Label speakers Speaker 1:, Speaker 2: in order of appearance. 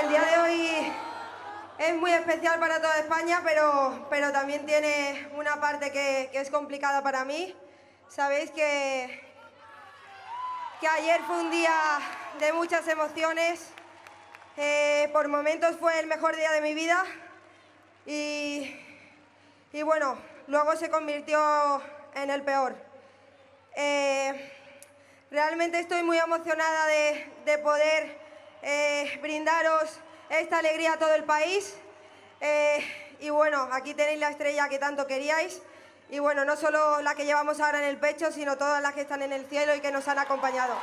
Speaker 1: El día de hoy es muy especial para toda España, pero, pero también tiene una parte que, es complicada para mí. Sabéis que, que ayer fue un día de muchas emociones. Eh, por momentos fue el mejor día de mi vida y, y bueno, luego se convirtió en el peor. Eh, realmente estoy muy emocionada de, de poder eh, brindaros esta alegría a todo el país. Eh, y bueno, aquí tenéis la estrella que tanto queríais. Y bueno, no solo la que llevamos ahora en el pecho, sino todas las que están en el cielo y que nos han acompañado.